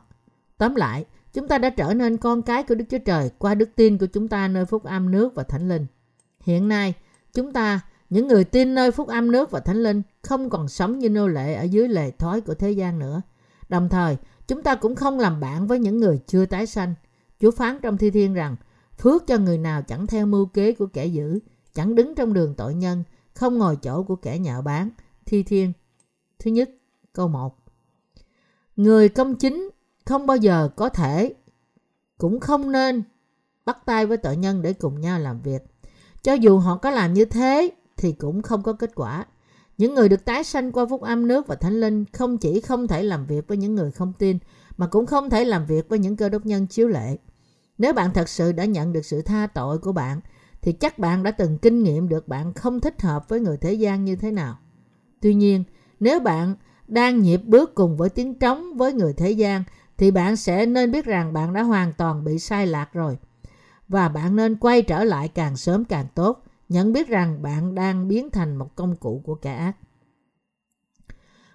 Tóm lại, chúng ta đã trở nên con cái của Đức Chúa Trời qua đức tin của chúng ta nơi phúc âm nước và thánh linh. Hiện nay, chúng ta, những người tin nơi phúc âm nước và thánh linh, không còn sống như nô lệ ở dưới lề thói của thế gian nữa. Đồng thời, chúng ta cũng không làm bạn với những người chưa tái sanh. Chúa phán trong thi thiên rằng, phước cho người nào chẳng theo mưu kế của kẻ dữ, chẳng đứng trong đường tội nhân, không ngồi chỗ của kẻ nhạo bán. Thi thiên. Thứ nhất, câu 1. Người công chính không bao giờ có thể, cũng không nên bắt tay với tội nhân để cùng nhau làm việc. Cho dù họ có làm như thế thì cũng không có kết quả. Những người được tái sanh qua phúc âm nước và thánh linh không chỉ không thể làm việc với những người không tin mà cũng không thể làm việc với những cơ đốc nhân chiếu lệ. Nếu bạn thật sự đã nhận được sự tha tội của bạn thì chắc bạn đã từng kinh nghiệm được bạn không thích hợp với người thế gian như thế nào. Tuy nhiên, nếu bạn đang nhịp bước cùng với tiếng trống với người thế gian thì bạn sẽ nên biết rằng bạn đã hoàn toàn bị sai lạc rồi. Và bạn nên quay trở lại càng sớm càng tốt, nhận biết rằng bạn đang biến thành một công cụ của kẻ ác.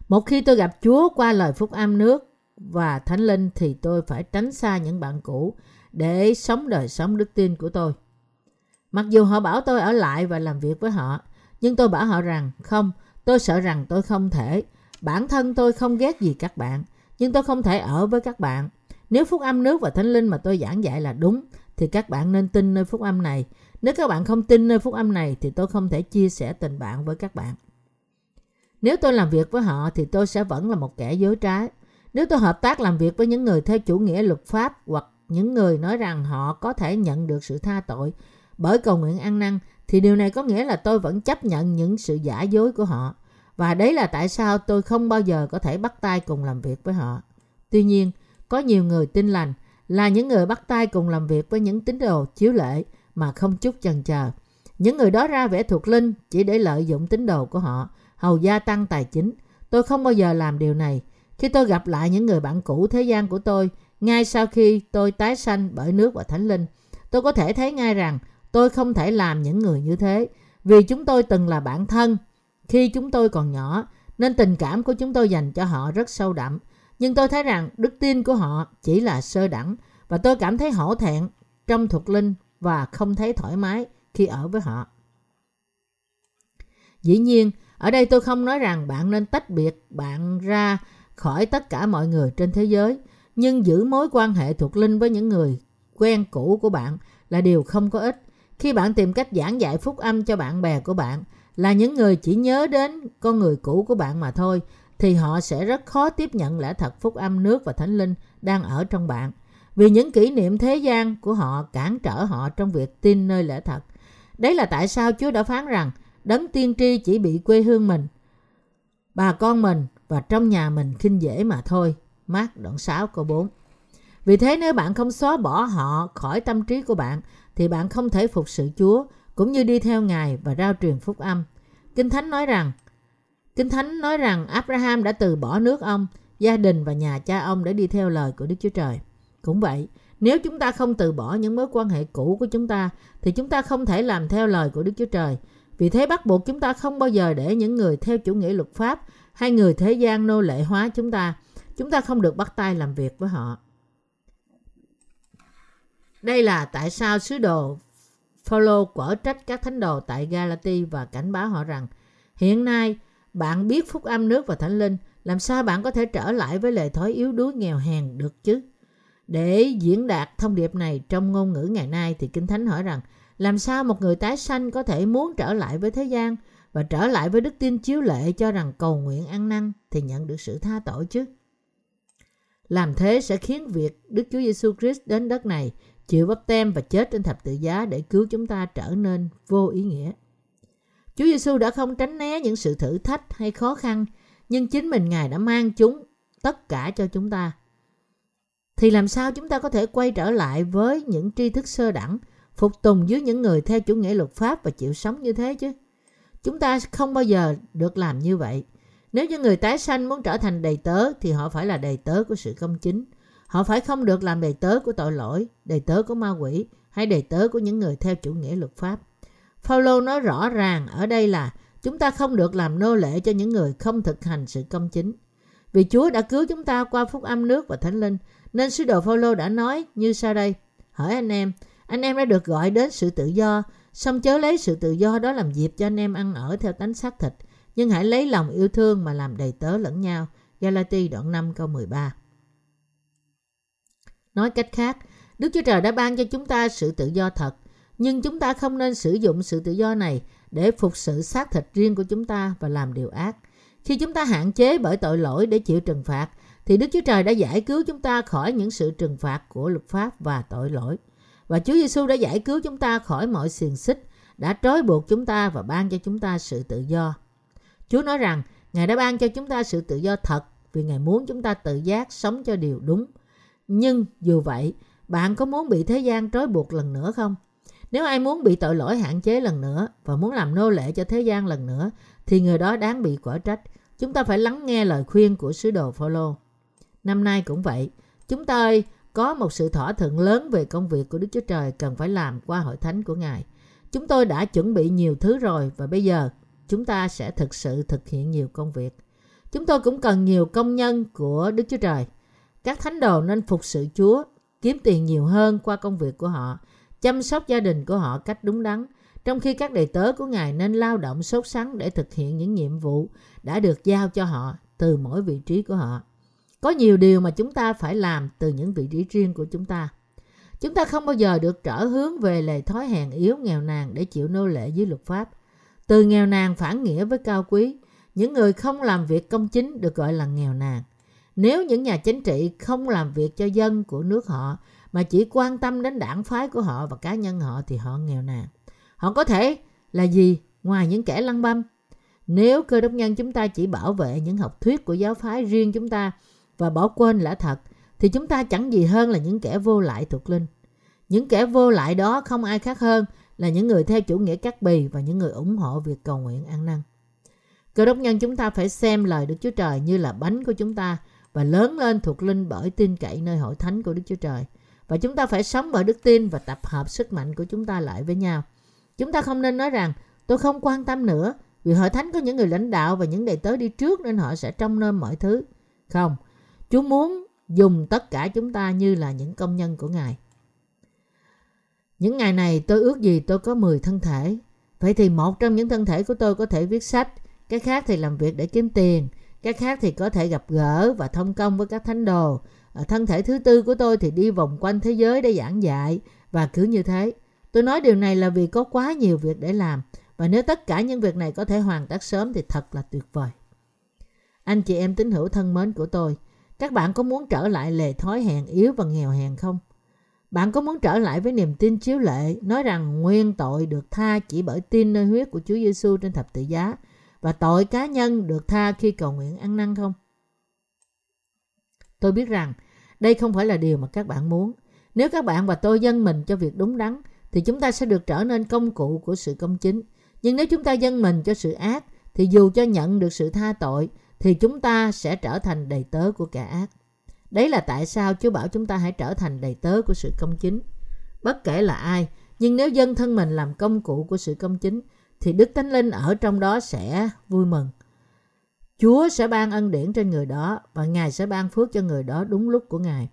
Một khi tôi gặp Chúa qua lời phúc âm nước và thánh linh thì tôi phải tránh xa những bạn cũ để sống đời sống đức tin của tôi. Mặc dù họ bảo tôi ở lại và làm việc với họ, nhưng tôi bảo họ rằng không, tôi sợ rằng tôi không thể Bản thân tôi không ghét gì các bạn, nhưng tôi không thể ở với các bạn. Nếu phúc âm nước và thánh linh mà tôi giảng dạy là đúng, thì các bạn nên tin nơi phúc âm này. Nếu các bạn không tin nơi phúc âm này, thì tôi không thể chia sẻ tình bạn với các bạn. Nếu tôi làm việc với họ, thì tôi sẽ vẫn là một kẻ dối trá. Nếu tôi hợp tác làm việc với những người theo chủ nghĩa luật pháp hoặc những người nói rằng họ có thể nhận được sự tha tội bởi cầu nguyện ăn năn, thì điều này có nghĩa là tôi vẫn chấp nhận những sự giả dối của họ. Và đấy là tại sao tôi không bao giờ có thể bắt tay cùng làm việc với họ. Tuy nhiên, có nhiều người tin lành là những người bắt tay cùng làm việc với những tín đồ chiếu lệ mà không chút chần chờ. Những người đó ra vẻ thuộc linh chỉ để lợi dụng tín đồ của họ, hầu gia tăng tài chính. Tôi không bao giờ làm điều này. Khi tôi gặp lại những người bạn cũ thế gian của tôi, ngay sau khi tôi tái sanh bởi nước và thánh linh, tôi có thể thấy ngay rằng tôi không thể làm những người như thế vì chúng tôi từng là bạn thân khi chúng tôi còn nhỏ nên tình cảm của chúng tôi dành cho họ rất sâu đậm. Nhưng tôi thấy rằng đức tin của họ chỉ là sơ đẳng và tôi cảm thấy hổ thẹn trong thuộc linh và không thấy thoải mái khi ở với họ. Dĩ nhiên, ở đây tôi không nói rằng bạn nên tách biệt bạn ra khỏi tất cả mọi người trên thế giới, nhưng giữ mối quan hệ thuộc linh với những người quen cũ của bạn là điều không có ích. Khi bạn tìm cách giảng dạy phúc âm cho bạn bè của bạn là những người chỉ nhớ đến con người cũ của bạn mà thôi, thì họ sẽ rất khó tiếp nhận lẽ thật phúc âm nước và thánh linh đang ở trong bạn. Vì những kỷ niệm thế gian của họ cản trở họ trong việc tin nơi lẽ thật. Đấy là tại sao Chúa đã phán rằng đấng tiên tri chỉ bị quê hương mình, bà con mình và trong nhà mình khinh dễ mà thôi. Mát đoạn 6 câu 4 Vì thế nếu bạn không xóa bỏ họ khỏi tâm trí của bạn thì bạn không thể phục sự Chúa cũng như đi theo Ngài và rao truyền phúc âm. Kinh Thánh nói rằng Kinh Thánh nói rằng Abraham đã từ bỏ nước ông, gia đình và nhà cha ông để đi theo lời của Đức Chúa Trời. Cũng vậy, nếu chúng ta không từ bỏ những mối quan hệ cũ của chúng ta thì chúng ta không thể làm theo lời của Đức Chúa Trời. Vì thế bắt buộc chúng ta không bao giờ để những người theo chủ nghĩa luật pháp hay người thế gian nô lệ hóa chúng ta. Chúng ta không được bắt tay làm việc với họ. Đây là tại sao sứ đồ Phaolô quở trách các thánh đồ tại Galati và cảnh báo họ rằng hiện nay bạn biết phúc âm nước và thánh linh, làm sao bạn có thể trở lại với lời thói yếu đuối nghèo hèn được chứ? Để diễn đạt thông điệp này trong ngôn ngữ ngày nay thì Kinh Thánh hỏi rằng làm sao một người tái sanh có thể muốn trở lại với thế gian và trở lại với đức tin chiếu lệ cho rằng cầu nguyện ăn năn thì nhận được sự tha tội chứ? Làm thế sẽ khiến việc Đức Chúa Giêsu Christ đến đất này chịu bắp tem và chết trên thập tự giá để cứu chúng ta trở nên vô ý nghĩa. Chúa Giêsu đã không tránh né những sự thử thách hay khó khăn, nhưng chính mình Ngài đã mang chúng tất cả cho chúng ta. Thì làm sao chúng ta có thể quay trở lại với những tri thức sơ đẳng, phục tùng dưới những người theo chủ nghĩa luật pháp và chịu sống như thế chứ? Chúng ta không bao giờ được làm như vậy. Nếu như người tái sanh muốn trở thành đầy tớ thì họ phải là đầy tớ của sự công chính. Họ phải không được làm đầy tớ của tội lỗi, đầy tớ của ma quỷ hay đầy tớ của những người theo chủ nghĩa luật pháp. Phaolô nói rõ ràng ở đây là chúng ta không được làm nô lệ cho những người không thực hành sự công chính. Vì Chúa đã cứu chúng ta qua phúc âm nước và thánh linh, nên sứ đồ Phaolô đã nói như sau đây: Hỏi anh em, anh em đã được gọi đến sự tự do, song chớ lấy sự tự do đó làm dịp cho anh em ăn ở theo tánh xác thịt, nhưng hãy lấy lòng yêu thương mà làm đầy tớ lẫn nhau. Galati đoạn 5 câu 13 Nói cách khác, Đức Chúa Trời đã ban cho chúng ta sự tự do thật, nhưng chúng ta không nên sử dụng sự tự do này để phục sự xác thịt riêng của chúng ta và làm điều ác. Khi chúng ta hạn chế bởi tội lỗi để chịu trừng phạt, thì Đức Chúa Trời đã giải cứu chúng ta khỏi những sự trừng phạt của luật pháp và tội lỗi. Và Chúa Giêsu đã giải cứu chúng ta khỏi mọi xiềng xích, đã trói buộc chúng ta và ban cho chúng ta sự tự do. Chúa nói rằng Ngài đã ban cho chúng ta sự tự do thật vì Ngài muốn chúng ta tự giác sống cho điều đúng. Nhưng dù vậy, bạn có muốn bị thế gian trói buộc lần nữa không? Nếu ai muốn bị tội lỗi hạn chế lần nữa và muốn làm nô lệ cho thế gian lần nữa thì người đó đáng bị quả trách. Chúng ta phải lắng nghe lời khuyên của sứ đồ Phaolô. Năm nay cũng vậy, chúng ta có một sự thỏa thuận lớn về công việc của Đức Chúa Trời cần phải làm qua hội thánh của Ngài. Chúng tôi đã chuẩn bị nhiều thứ rồi và bây giờ chúng ta sẽ thực sự thực hiện nhiều công việc. Chúng tôi cũng cần nhiều công nhân của Đức Chúa Trời. Các thánh đồ nên phục sự Chúa, kiếm tiền nhiều hơn qua công việc của họ chăm sóc gia đình của họ cách đúng đắn, trong khi các đầy tớ của Ngài nên lao động sốt sắng để thực hiện những nhiệm vụ đã được giao cho họ từ mỗi vị trí của họ. Có nhiều điều mà chúng ta phải làm từ những vị trí riêng của chúng ta. Chúng ta không bao giờ được trở hướng về lề thói hèn yếu nghèo nàn để chịu nô lệ dưới luật pháp. Từ nghèo nàn phản nghĩa với cao quý, những người không làm việc công chính được gọi là nghèo nàn. Nếu những nhà chính trị không làm việc cho dân của nước họ mà chỉ quan tâm đến đảng phái của họ và cá nhân họ thì họ nghèo nàn. Họ có thể là gì ngoài những kẻ lăng băm? Nếu cơ đốc nhân chúng ta chỉ bảo vệ những học thuyết của giáo phái riêng chúng ta và bỏ quên lẽ thật thì chúng ta chẳng gì hơn là những kẻ vô lại thuộc linh. Những kẻ vô lại đó không ai khác hơn là những người theo chủ nghĩa cắt bì và những người ủng hộ việc cầu nguyện ăn năn. Cơ đốc nhân chúng ta phải xem lời Đức Chúa Trời như là bánh của chúng ta và lớn lên thuộc linh bởi tin cậy nơi hội thánh của Đức Chúa Trời. Và chúng ta phải sống bởi đức tin và tập hợp sức mạnh của chúng ta lại với nhau. Chúng ta không nên nói rằng tôi không quan tâm nữa vì hội thánh có những người lãnh đạo và những đầy tớ đi trước nên họ sẽ trông nom mọi thứ. Không, Chúa muốn dùng tất cả chúng ta như là những công nhân của Ngài. Những ngày này tôi ước gì tôi có 10 thân thể. Vậy thì một trong những thân thể của tôi có thể viết sách, cái khác thì làm việc để kiếm tiền, cái khác thì có thể gặp gỡ và thông công với các thánh đồ. Ở thân thể thứ tư của tôi thì đi vòng quanh thế giới để giảng dạy và cứ như thế. Tôi nói điều này là vì có quá nhiều việc để làm và nếu tất cả những việc này có thể hoàn tất sớm thì thật là tuyệt vời. Anh chị em tín hữu thân mến của tôi, các bạn có muốn trở lại lề thói hèn yếu và nghèo hèn không? Bạn có muốn trở lại với niềm tin chiếu lệ, nói rằng nguyên tội được tha chỉ bởi tin nơi huyết của Chúa Giêsu trên thập tự giá và tội cá nhân được tha khi cầu nguyện ăn năn không? Tôi biết rằng đây không phải là điều mà các bạn muốn. Nếu các bạn và tôi dâng mình cho việc đúng đắn thì chúng ta sẽ được trở nên công cụ của sự công chính. Nhưng nếu chúng ta dâng mình cho sự ác thì dù cho nhận được sự tha tội thì chúng ta sẽ trở thành đầy tớ của kẻ ác. Đấy là tại sao Chúa bảo chúng ta hãy trở thành đầy tớ của sự công chính. Bất kể là ai, nhưng nếu dân thân mình làm công cụ của sự công chính, thì Đức Thánh Linh ở trong đó sẽ vui mừng. Chúa sẽ ban ân điển trên người đó và Ngài sẽ ban phước cho người đó đúng lúc của Ngài.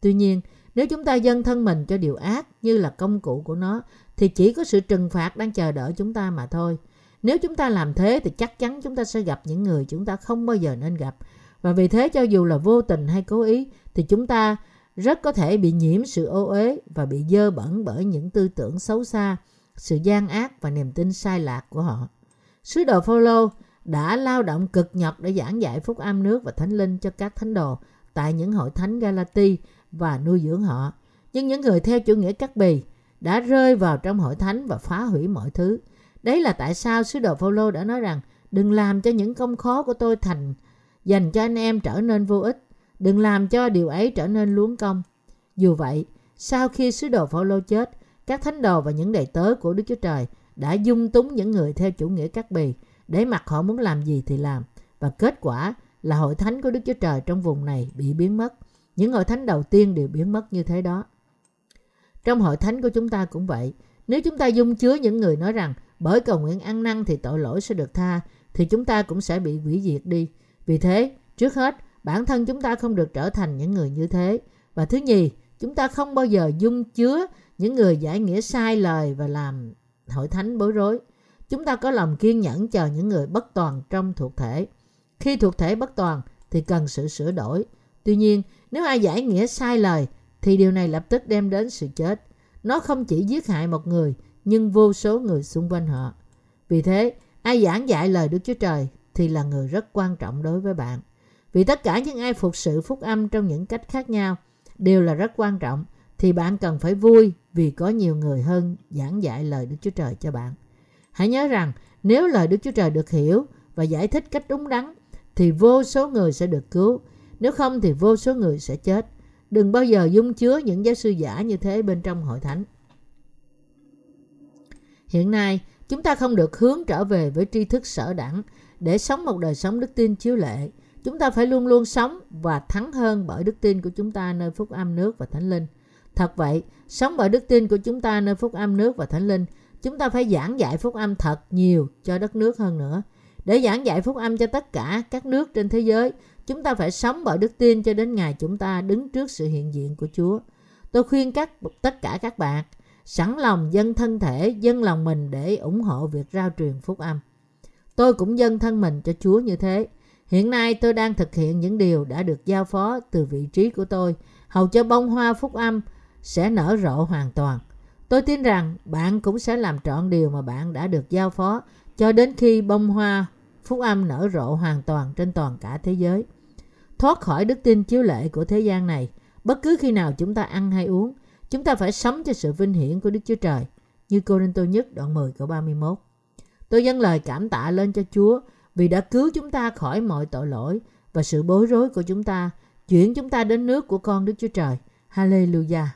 Tuy nhiên, nếu chúng ta dâng thân mình cho điều ác như là công cụ của nó, thì chỉ có sự trừng phạt đang chờ đợi chúng ta mà thôi. Nếu chúng ta làm thế thì chắc chắn chúng ta sẽ gặp những người chúng ta không bao giờ nên gặp và vì thế cho dù là vô tình hay cố ý thì chúng ta rất có thể bị nhiễm sự ô uế và bị dơ bẩn bởi những tư tưởng xấu xa, sự gian ác và niềm tin sai lạc của họ. Sứ đồ Phaolô đã lao động cực nhọc để giảng dạy phúc âm nước và thánh linh cho các thánh đồ tại những hội thánh Galati và nuôi dưỡng họ. Nhưng những người theo chủ nghĩa cắt bì đã rơi vào trong hội thánh và phá hủy mọi thứ. Đấy là tại sao sứ đồ Phaolô đã nói rằng đừng làm cho những công khó của tôi thành dành cho anh em trở nên vô ích. Đừng làm cho điều ấy trở nên luống công. Dù vậy, sau khi sứ đồ Phaolô chết, các thánh đồ và những đầy tớ của Đức Chúa Trời đã dung túng những người theo chủ nghĩa các bì để mặc họ muốn làm gì thì làm. Và kết quả là hội thánh của Đức Chúa Trời trong vùng này bị biến mất. Những hội thánh đầu tiên đều biến mất như thế đó. Trong hội thánh của chúng ta cũng vậy. Nếu chúng ta dung chứa những người nói rằng bởi cầu nguyện ăn năn thì tội lỗi sẽ được tha, thì chúng ta cũng sẽ bị hủy diệt đi. Vì thế, trước hết, bản thân chúng ta không được trở thành những người như thế. Và thứ nhì, chúng ta không bao giờ dung chứa những người giải nghĩa sai lời và làm hội thánh bối rối. Chúng ta có lòng kiên nhẫn chờ những người bất toàn trong thuộc thể. Khi thuộc thể bất toàn thì cần sự sửa đổi. Tuy nhiên, nếu ai giải nghĩa sai lời thì điều này lập tức đem đến sự chết. Nó không chỉ giết hại một người nhưng vô số người xung quanh họ. Vì thế, ai giảng dạy lời Đức Chúa Trời thì là người rất quan trọng đối với bạn. Vì tất cả những ai phục sự phúc âm trong những cách khác nhau đều là rất quan trọng thì bạn cần phải vui vì có nhiều người hơn giảng dạy lời Đức Chúa Trời cho bạn. Hãy nhớ rằng nếu lời Đức Chúa Trời được hiểu và giải thích cách đúng đắn thì vô số người sẽ được cứu. Nếu không thì vô số người sẽ chết. Đừng bao giờ dung chứa những giáo sư giả như thế bên trong hội thánh. Hiện nay, chúng ta không được hướng trở về với tri thức sở đẳng để sống một đời sống đức tin chiếu lệ. Chúng ta phải luôn luôn sống và thắng hơn bởi đức tin của chúng ta nơi phúc âm nước và thánh linh. Thật vậy, sống bởi đức tin của chúng ta nơi phúc âm nước và thánh linh, chúng ta phải giảng dạy phúc âm thật nhiều cho đất nước hơn nữa. Để giảng dạy phúc âm cho tất cả các nước trên thế giới, chúng ta phải sống bởi đức tin cho đến ngày chúng ta đứng trước sự hiện diện của Chúa. Tôi khuyên các tất cả các bạn sẵn lòng dân thân thể, dân lòng mình để ủng hộ việc rao truyền phúc âm. Tôi cũng dâng thân mình cho Chúa như thế. Hiện nay tôi đang thực hiện những điều đã được giao phó từ vị trí của tôi, hầu cho bông hoa phúc âm sẽ nở rộ hoàn toàn. Tôi tin rằng bạn cũng sẽ làm trọn điều mà bạn đã được giao phó cho đến khi bông hoa phúc âm nở rộ hoàn toàn trên toàn cả thế giới. Thoát khỏi đức tin chiếu lệ của thế gian này, bất cứ khi nào chúng ta ăn hay uống, chúng ta phải sống cho sự vinh hiển của Đức Chúa Trời, như Cô Rinh Tô nhất đoạn 10 câu 31. Tôi dâng lời cảm tạ lên cho Chúa vì đã cứu chúng ta khỏi mọi tội lỗi và sự bối rối của chúng ta, chuyển chúng ta đến nước của con Đức Chúa Trời. Hallelujah!